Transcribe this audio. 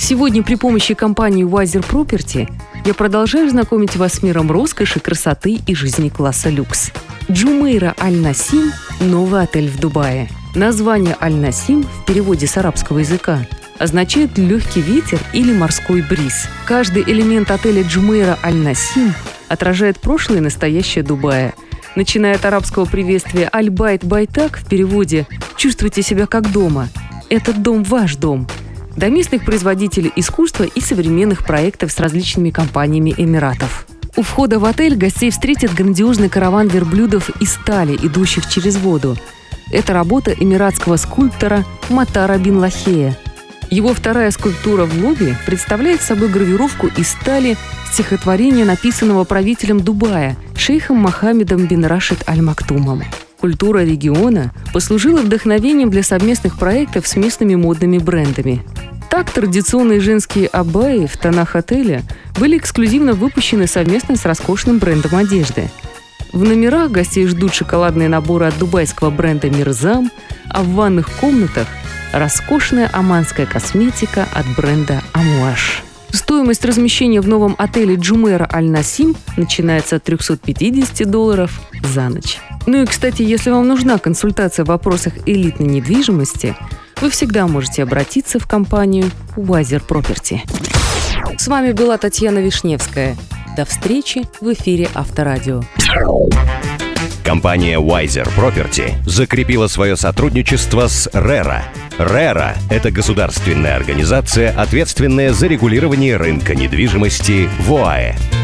Сегодня при помощи компании Wiser Property я продолжаю знакомить вас с миром роскоши, красоты и жизни класса люкс. Джумейра Аль-Насим – новый отель в Дубае. Название Аль-Насим в переводе с арабского языка означает «легкий ветер» или «морской бриз». Каждый элемент отеля Джумейра Аль-Насим отражает прошлое и настоящее Дубая. Начиная от арабского приветствия «Аль-Байт Байтак» в переводе «Чувствуйте себя как дома». Этот дом – ваш дом. До местных производителей искусства и современных проектов с различными компаниями Эмиратов. У входа в отель гостей встретит грандиозный караван верблюдов из стали, идущих через воду. Это работа эмиратского скульптора Матара бин Лахея. Его вторая скульптура в лобби представляет собой гравировку из стали стихотворения, написанного правителем Дубая, шейхом Мохаммедом бин Рашид Аль-Мактумом. Культура региона послужила вдохновением для совместных проектов с местными модными брендами. Так, традиционные женские абайи в тонах отеля были эксклюзивно выпущены совместно с роскошным брендом одежды. В номерах гостей ждут шоколадные наборы от дубайского бренда «Мирзам», а в ванных комнатах – роскошная оманская косметика от бренда «Амуаш». Стоимость размещения в новом отеле Джумера Аль-Насим начинается от 350 долларов за ночь. Ну и, кстати, если вам нужна консультация в вопросах элитной недвижимости – вы всегда можете обратиться в компанию Wiser Property. С вами была Татьяна Вишневская. До встречи в эфире Авторадио. Компания Wiser Property закрепила свое сотрудничество с RERA. RERA – это государственная организация, ответственная за регулирование рынка недвижимости в ОАЭ.